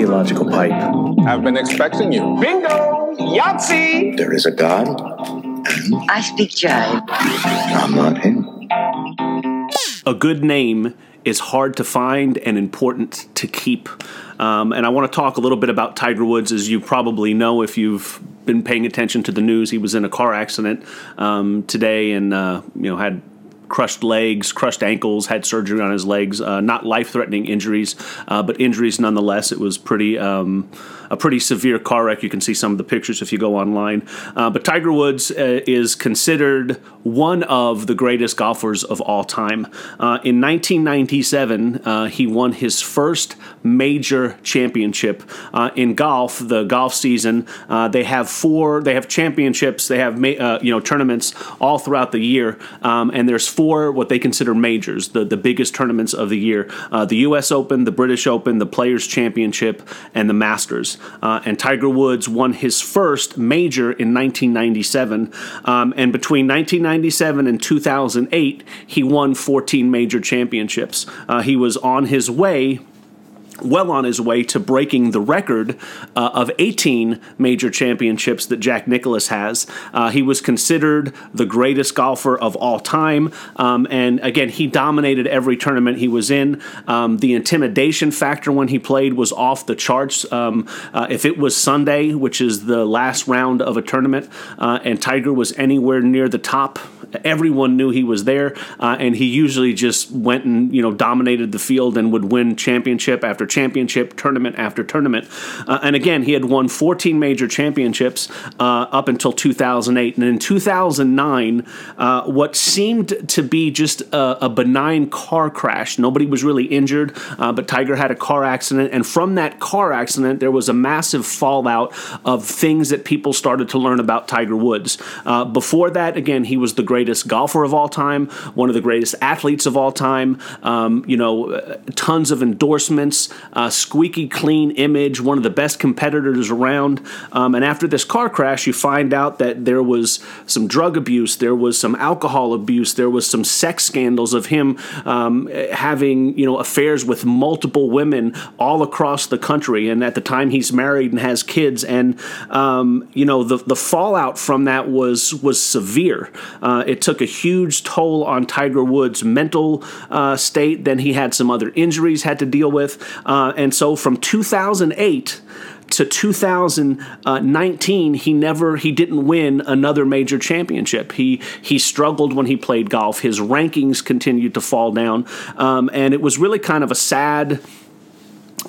theological pipe. I've been expecting you. Bingo! Yahtzee! There is a God, and I speak jive. I'm not him. a good name is hard to find and important to keep. Um, and I want to talk a little bit about Tiger Woods, as you probably know if you've been paying attention to the news. He was in a car accident um, today, and uh, you know had crushed legs, crushed ankles, had surgery on his legs. Uh, not life-threatening injuries, uh, but injuries nonetheless. It was pretty um, a pretty severe car wreck. You can see some of the pictures if you go online. Uh, but Tiger Woods uh, is considered one of the greatest golfers of all time. Uh, in 1997, uh, he won his first major championship uh, in golf. The golf season, they have four. They have championships. They have ma- you know tournaments all throughout the year, um, and there's four what they consider majors, the the biggest tournaments of the year: the U.S. Open, the British Open, the Players Championship, and the Masters. Uh, and Tiger Woods won his first major in 1997. Um, and between 1997 and 2008, he won 14 major championships. Uh, he was on his way well on his way to breaking the record uh, of 18 major championships that Jack Nicklaus has. Uh, he was considered the greatest golfer of all time. Um, and again, he dominated every tournament he was in. Um, the intimidation factor when he played was off the charts. Um, uh, if it was Sunday, which is the last round of a tournament, uh, and Tiger was anywhere near the top, everyone knew he was there. Uh, and he usually just went and, you know, dominated the field and would win championship after championship, tournament after tournament. Uh, and again, he had won 14 major championships uh, up until 2008. And in 2009, uh, what seemed to be just a, a, benign car crash, nobody was really injured, uh, but Tiger had a car accident. And from that car accident, there was a massive fallout of things that people started to learn about Tiger Woods. Before that, again, he was the greatest golfer of all time, one of the greatest athletes of all time, um, you know, tons of endorsements squeaky clean image, one of the best competitors around. Um, and after this car crash, you find out that there was some drug abuse, there was some alcohol abuse, there was some sex scandals of him um, having you know affairs with multiple women all across the country. And at the time, he's married and has kids, and um, you know the the fallout from that was was severe. Uh, it took a huge toll on Tiger Woods' mental uh, state. Then he had some other injuries had to deal with. Uh, and so from 2008 to 2019 he never he didn't win another major championship he he struggled when he played golf his rankings continued to fall down um, and it was really kind of a sad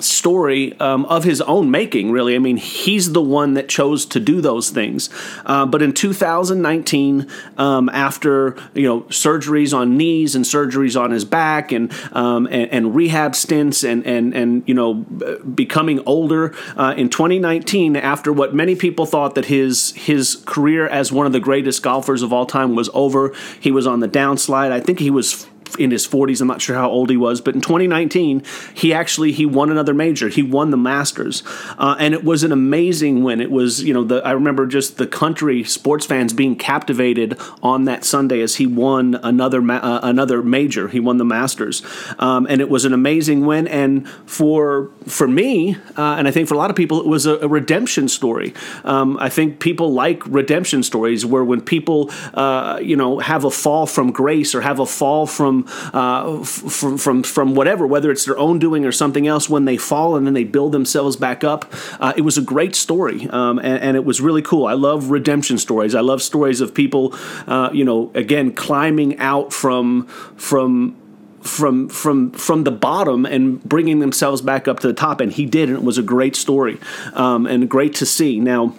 story um, of his own making, really. I mean, he's the one that chose to do those things. Uh, but in 2019, um, after you know surgeries on knees and surgeries on his back and um, and, and, rehab stints and and and you know becoming older uh, in 2019, after what many people thought that his his career as one of the greatest golfers of all time was over, he was on the downslide. I think he was in his 40s. I'm not sure how old he was, but in 2019, he actually he won another major. He won the Masters, uh, and it was an amazing win. It was you know the I remember just the country sports fans being captivated on that Sunday as he won another ma- uh, another major. He won the Masters, um, and it was an amazing win. And for for me, uh, and I think for a lot of people, it was a, a redemption story. Um, I think people like redemption stories where when people uh, you know have a fall from grace or have a fall from uh, from from from whatever, whether it's their own doing or something else. When they fall and then they build themselves back up, uh, it was a great story, um, and, and, it was really cool. I love redemption stories. I love stories of people, uh, you know, again climbing out from from from from from the bottom and bringing themselves back up to the top and he did and it was a great story um, and great to see now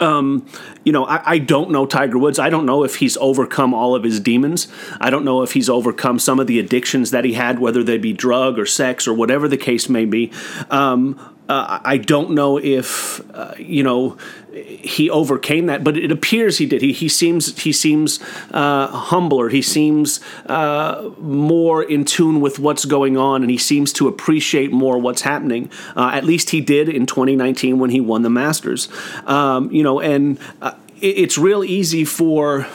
um, you know, I, I, don't know Tiger Woods. I don't know if he's overcome all of his demons. I don't know if he's overcome some of the addictions that he had, whether they be drug or sex or whatever the case may be. Um, uh, I don't know if uh, you know he overcame that, but it appears he did. He, he seems he seems uh, humbler. He seems uh, more in tune with what's going on, and he seems to appreciate more what's happening. Uh, at least he did in 2019 when he won the Masters. Um, you know, and uh, it, it's real easy for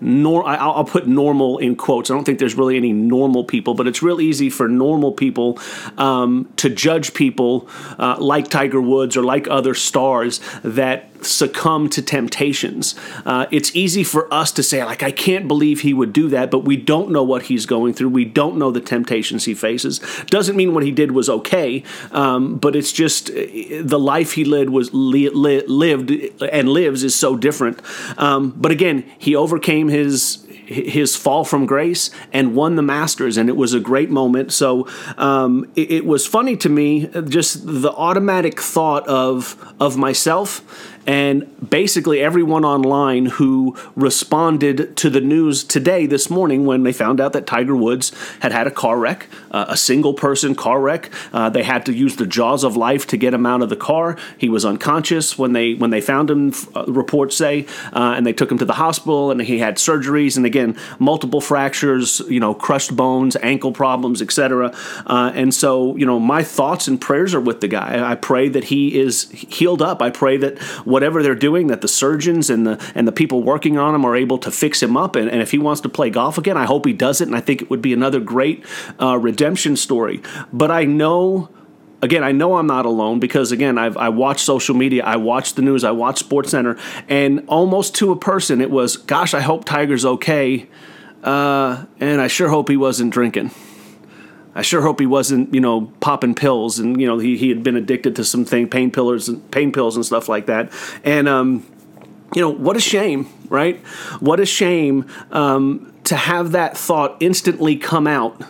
nor I'll put normal in quotes. I don't think there's really any normal people, but it's real easy for normal people um, to judge people uh, like Tiger Woods or like other stars that succumb to temptations. Uh, it's easy for us to say, like, I can't believe he would do that, but we don't know what he's going through. We don't know the temptations he faces. Doesn't mean what he did was okay, um, but it's just uh, the life he led was li- li- lived and lives is so different. Um, but again, he overcame his his fall from grace and won the Masters, and it was a great moment. So um, it, it was funny to me, just the automatic thought of of myself and basically everyone online who responded to the news today, this morning, when they found out that Tiger Woods had had a car wreck, uh, a single person car wreck. Uh, they had to use the jaws of life to get him out of the car. He was unconscious when they when they found him. Uh, reports say, uh, and they took him to the hospital, and he had surgeries, and again, multiple fractures, you know, crushed bones, ankle problems, etc. Uh, and so, you know, my thoughts and prayers are with the guy. I pray that he is healed up. I pray that whatever they're doing, that the surgeons and the and the people working on him are able to fix him up. And, and if he wants to play golf again, I hope he does it. And I think it would be another great uh, redemption story. But I know again, I know I'm not alone because again, I've I watched social media, I watched the news, I watched Sports Center, and almost to a person, it was, "Gosh, I hope Tiger's okay," uh, and I sure hope he wasn't drinking. I sure hope he wasn't, you know, popping pills, and you know, he, he had been addicted to some thing, pain pillars and pain pills and stuff like that, and um, you know, what a shame, right? What a shame um, to have that thought instantly come out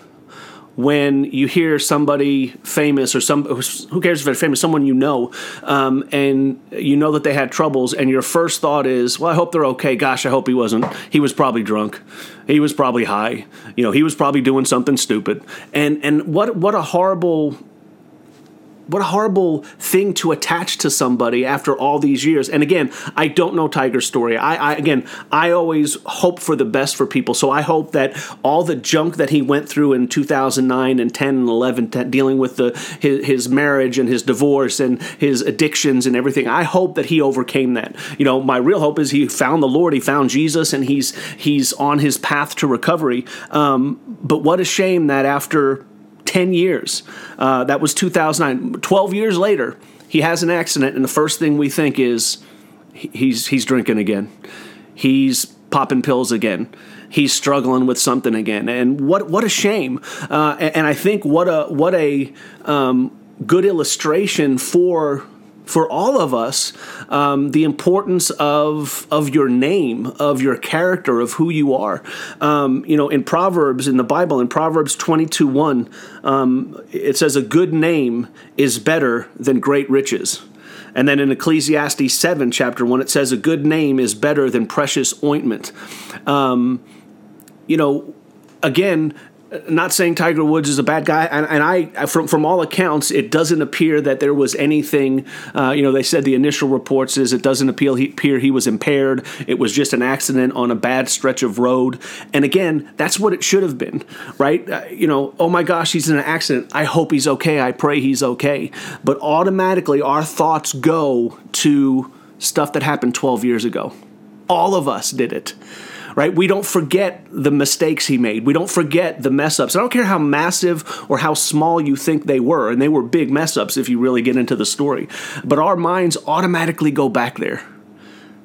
when you hear somebody famous or some who cares if they're famous someone you know um, and you know that they had troubles and your first thought is well i hope they're okay. Gosh i hope he wasn't. He was probably drunk. He was probably high. You know he was probably doing something stupid. And and what what a horrible what a horrible thing to attach to somebody after all these years. And again, I don't know Tiger's story. I, I, again, I always hope for the best for people. So I hope that all the junk that he went through in 2009 and 10 and 11, 10, dealing with the his, his marriage and his divorce and his addictions and everything, I hope that he overcame that. You know, my real hope is he found the Lord, he found Jesus, and he's he's on his path to recovery. Um, but what a shame that after 10 years. Uh, that was 2009. 12 years later, he has an accident, and the first thing we think is he's, he's drinking again. He's popping pills again. He's struggling with something again. And what, what a shame. Uh, and, I think what a, what a um, good illustration for for all of us um, the importance of of your name, of your character, of who you are. Um, you know, in Proverbs in the Bible, in Proverbs twenty two one, um, it says, "A good name is better than great riches." And then in Ecclesiastes 7, chapter 1, it says, A good name is better than precious ointment. Um, you know, again, not saying Tiger Woods is a bad guy, and, and, I, from from all accounts, it doesn't appear that there was anything. Uh, you know, they said the initial reports is it doesn't appear he, appear he was impaired. It was just an accident on a bad stretch of road, and again, that's what it should have been, right? Uh, you know, oh my gosh, he's in an accident. I hope he's okay. I pray he's okay. But automatically, our thoughts go to stuff that happened 12 years ago. All of us did it right? We don't forget the mistakes he made. We don't forget the mess ups. I don't care how massive or how small you think they were, and they were big mess ups if you really get into the story. But our minds automatically go back there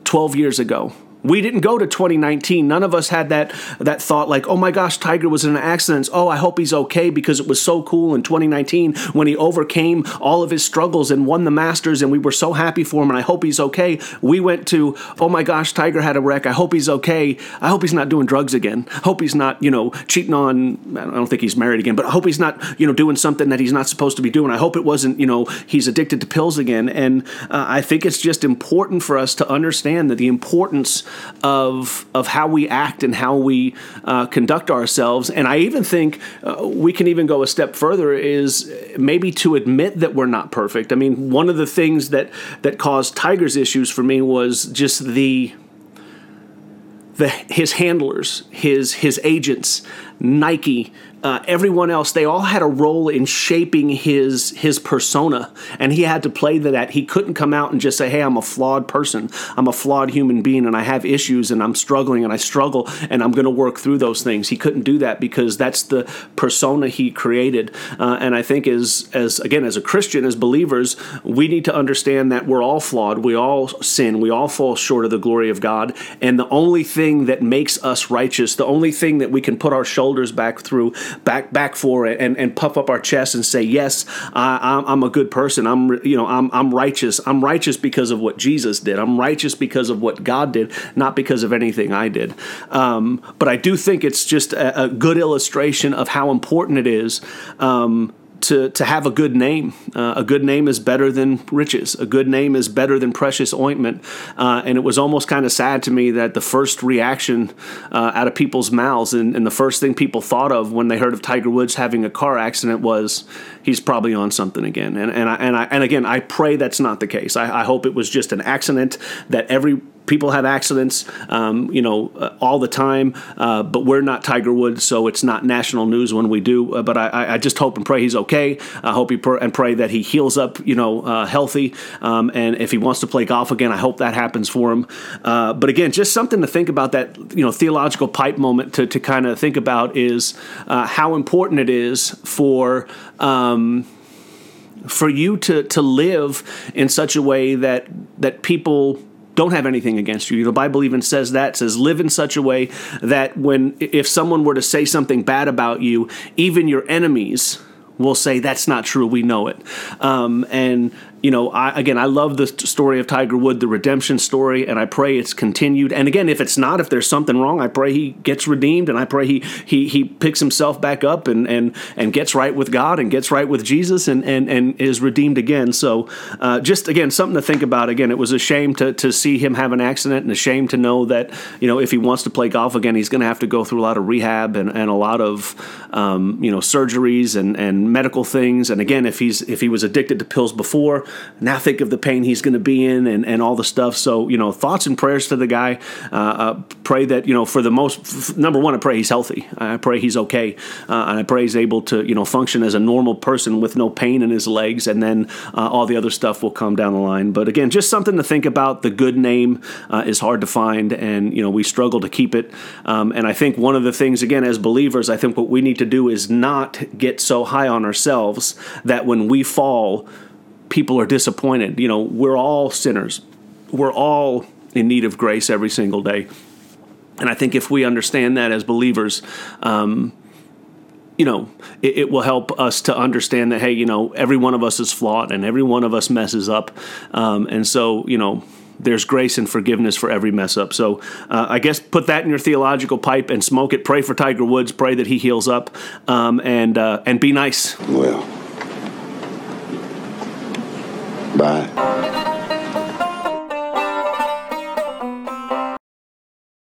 12 years ago, we didn't go to 2019. None of us had that that thought like, "Oh my gosh, Tiger was in an accident. Oh, I hope he's okay because it was so cool in 2019 when he overcame all of his struggles and won the Masters and we were so happy for him and I hope he's okay." We went to, "Oh my gosh, Tiger had a wreck. I hope he's okay. I hope he's not doing drugs again. Hope he's not, you know, cheating on I don't think he's married again, but I hope he's not, you know, doing something that he's not supposed to be doing. I hope it wasn't, you know, he's addicted to pills again." And uh, I think it's just important for us to understand that the importance of of how we act and how we uh, conduct ourselves. And I even think uh, we can even go a step further is maybe to admit that we're not perfect. I mean, one of the things that that caused Tiger's issues for me was just the the his handlers, his his agents Nike, uh, everyone else, they all had a role in shaping his his persona, and he had to play to that. He couldn't come out and just say, "Hey, I'm a flawed person. I'm a flawed human being, and I have issues, and I'm struggling, and I struggle, and I'm going to work through those things." He couldn't do that because that's the persona he created. Uh, and I think as as again as a Christian, as believers, we need to understand that we're all flawed. We all sin. We all fall short of the glory of God, and the only thing that makes us righteous, the only thing that we can put our shoulders back through back back for it and, and puff up our chest and say, yes, I, I'm a good person. I'm you know I'm I'm righteous. I'm righteous because of what Jesus did. I'm righteous because of what God did, not because of anything I did. Um, but I do think it's just a, a, good illustration of how important it is. Um, to, to have a good name. Uh, a good name is better than riches. A good name is better than precious ointment. Uh, and it was almost kind of sad to me that the first reaction uh, out of people's mouths and, and, the first thing people thought of when they heard of Tiger Woods having a car accident was he's probably on something again. And, and, I, and, I, and again, I pray that's not the case. I, I hope it was just an accident that every people have accidents, um, you know, uh, all the time. Uh, but we're not Tiger Woods, so it's not national news when we do. Uh, but I, I, just hope and pray he's okay. I hope he pr- and pray that he heals up, you know, uh, healthy. Um, and if he wants to play golf again, I hope that happens for him. Uh, but again, just something to think about that, you know, theological pipe moment to, to kind of think about is uh, how important it is for. Um, for you to, to live in such a way that that people don't have anything against you. The Bible even says that says live in such a way that when if someone were to say something bad about you, even your enemies will say that's not true. We know it. Um, and you know, I, again, I love the story of Tiger Wood, the redemption story, and I pray it's continued. And again, if it's not, if there's something wrong, I pray he gets redeemed, and I pray he he he picks himself back up and and and gets right with God and gets right with Jesus and and and is redeemed again. So, uh, just again, something to think about. Again, it was a shame to to see him have an accident, and a shame to know that you know if he wants to play golf again, he's going to have to go through a lot of rehab and, and a lot of um, you know surgeries and and medical things. And again, if he's if he was addicted to pills before now think of the pain he's going to be in and, and all the stuff. So, you know, thoughts and prayers to the guy. Uh, uh, pray that, you know, for the most, f- number one, I pray he's healthy. I pray he's okay. Uh, and I pray he's able to, you know, function as a normal person with no pain in his legs. And then uh, all the other stuff will come down the line. But again, just something to think about. The good name uh, is hard to find. And, you know, we struggle to keep it. Um, and I think one of the things, again, as believers, I think what we need to do is not get so high on ourselves that when we fall, people are disappointed. You know, we're all sinners. We're all in need of grace every single day. And I think if we understand that as believers, um, you know, it, it, will help us to understand that, hey, you know, every one of us is flawed and every one of us messes up. Um, and so, you know, there's grace and forgiveness for every mess up. So uh, I guess put that in your theological pipe and smoke it. Pray for Tiger Woods. Pray that he heals up, um, and uh, and be nice. Well. Bye.